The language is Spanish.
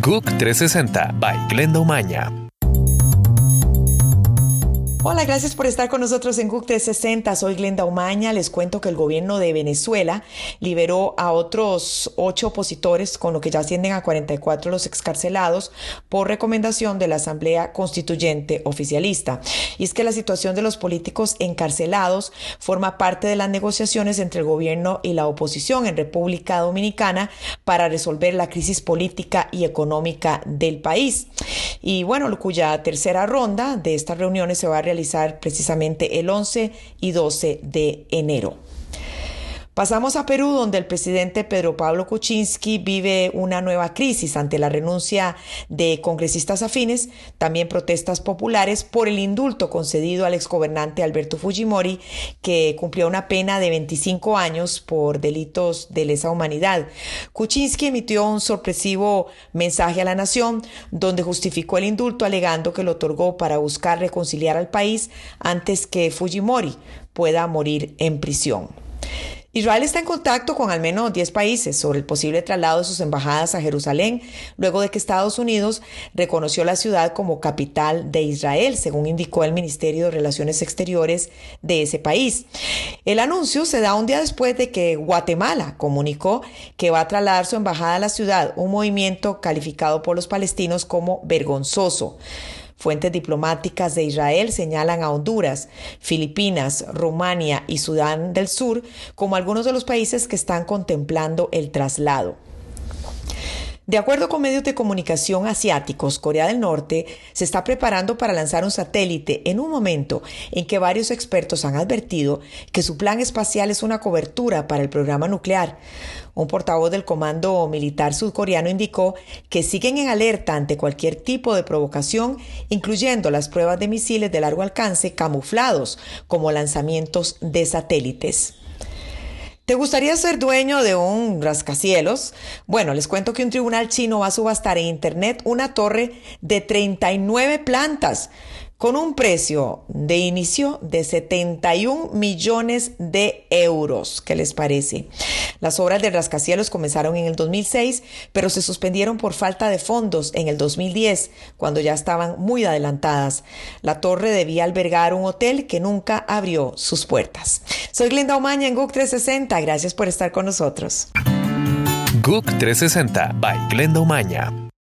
GUC 360 by Glenda Umaña. Hola, gracias por estar con nosotros en GUC 360. Soy Glenda Umaña. Les cuento que el gobierno de Venezuela liberó a otros ocho opositores, con lo que ya ascienden a 44 los excarcelados, por recomendación de la Asamblea Constituyente Oficialista. Y es que la situación de los políticos encarcelados forma parte de las negociaciones entre el gobierno y la oposición en República Dominicana para resolver la crisis política y económica del país. Y bueno, cuya tercera ronda de estas reuniones se va a realizar precisamente el 11 y 12 de enero. Pasamos a Perú, donde el presidente Pedro Pablo Kuczynski vive una nueva crisis ante la renuncia de congresistas afines, también protestas populares por el indulto concedido al exgobernante Alberto Fujimori, que cumplió una pena de 25 años por delitos de lesa humanidad. Kuczynski emitió un sorpresivo mensaje a la nación, donde justificó el indulto alegando que lo otorgó para buscar reconciliar al país antes que Fujimori pueda morir en prisión. Israel está en contacto con al menos 10 países sobre el posible traslado de sus embajadas a Jerusalén, luego de que Estados Unidos reconoció la ciudad como capital de Israel, según indicó el Ministerio de Relaciones Exteriores de ese país. El anuncio se da un día después de que Guatemala comunicó que va a trasladar su embajada a la ciudad, un movimiento calificado por los palestinos como vergonzoso. Fuentes diplomáticas de Israel señalan a Honduras, Filipinas, Rumania y Sudán del Sur como algunos de los países que están contemplando el traslado. De acuerdo con medios de comunicación asiáticos, Corea del Norte se está preparando para lanzar un satélite en un momento en que varios expertos han advertido que su plan espacial es una cobertura para el programa nuclear. Un portavoz del Comando Militar Sudcoreano indicó que siguen en alerta ante cualquier tipo de provocación, incluyendo las pruebas de misiles de largo alcance camuflados como lanzamientos de satélites. ¿Te gustaría ser dueño de un rascacielos? Bueno, les cuento que un tribunal chino va a subastar en Internet una torre de 39 plantas con un precio de inicio de 71 millones de euros. ¿Qué les parece? Las obras de rascacielos comenzaron en el 2006, pero se suspendieron por falta de fondos en el 2010, cuando ya estaban muy adelantadas. La torre debía albergar un hotel que nunca abrió sus puertas. Soy Glenda Omaña en GUC 360. Gracias por estar con nosotros. GUC 360 by Glenda Omaña.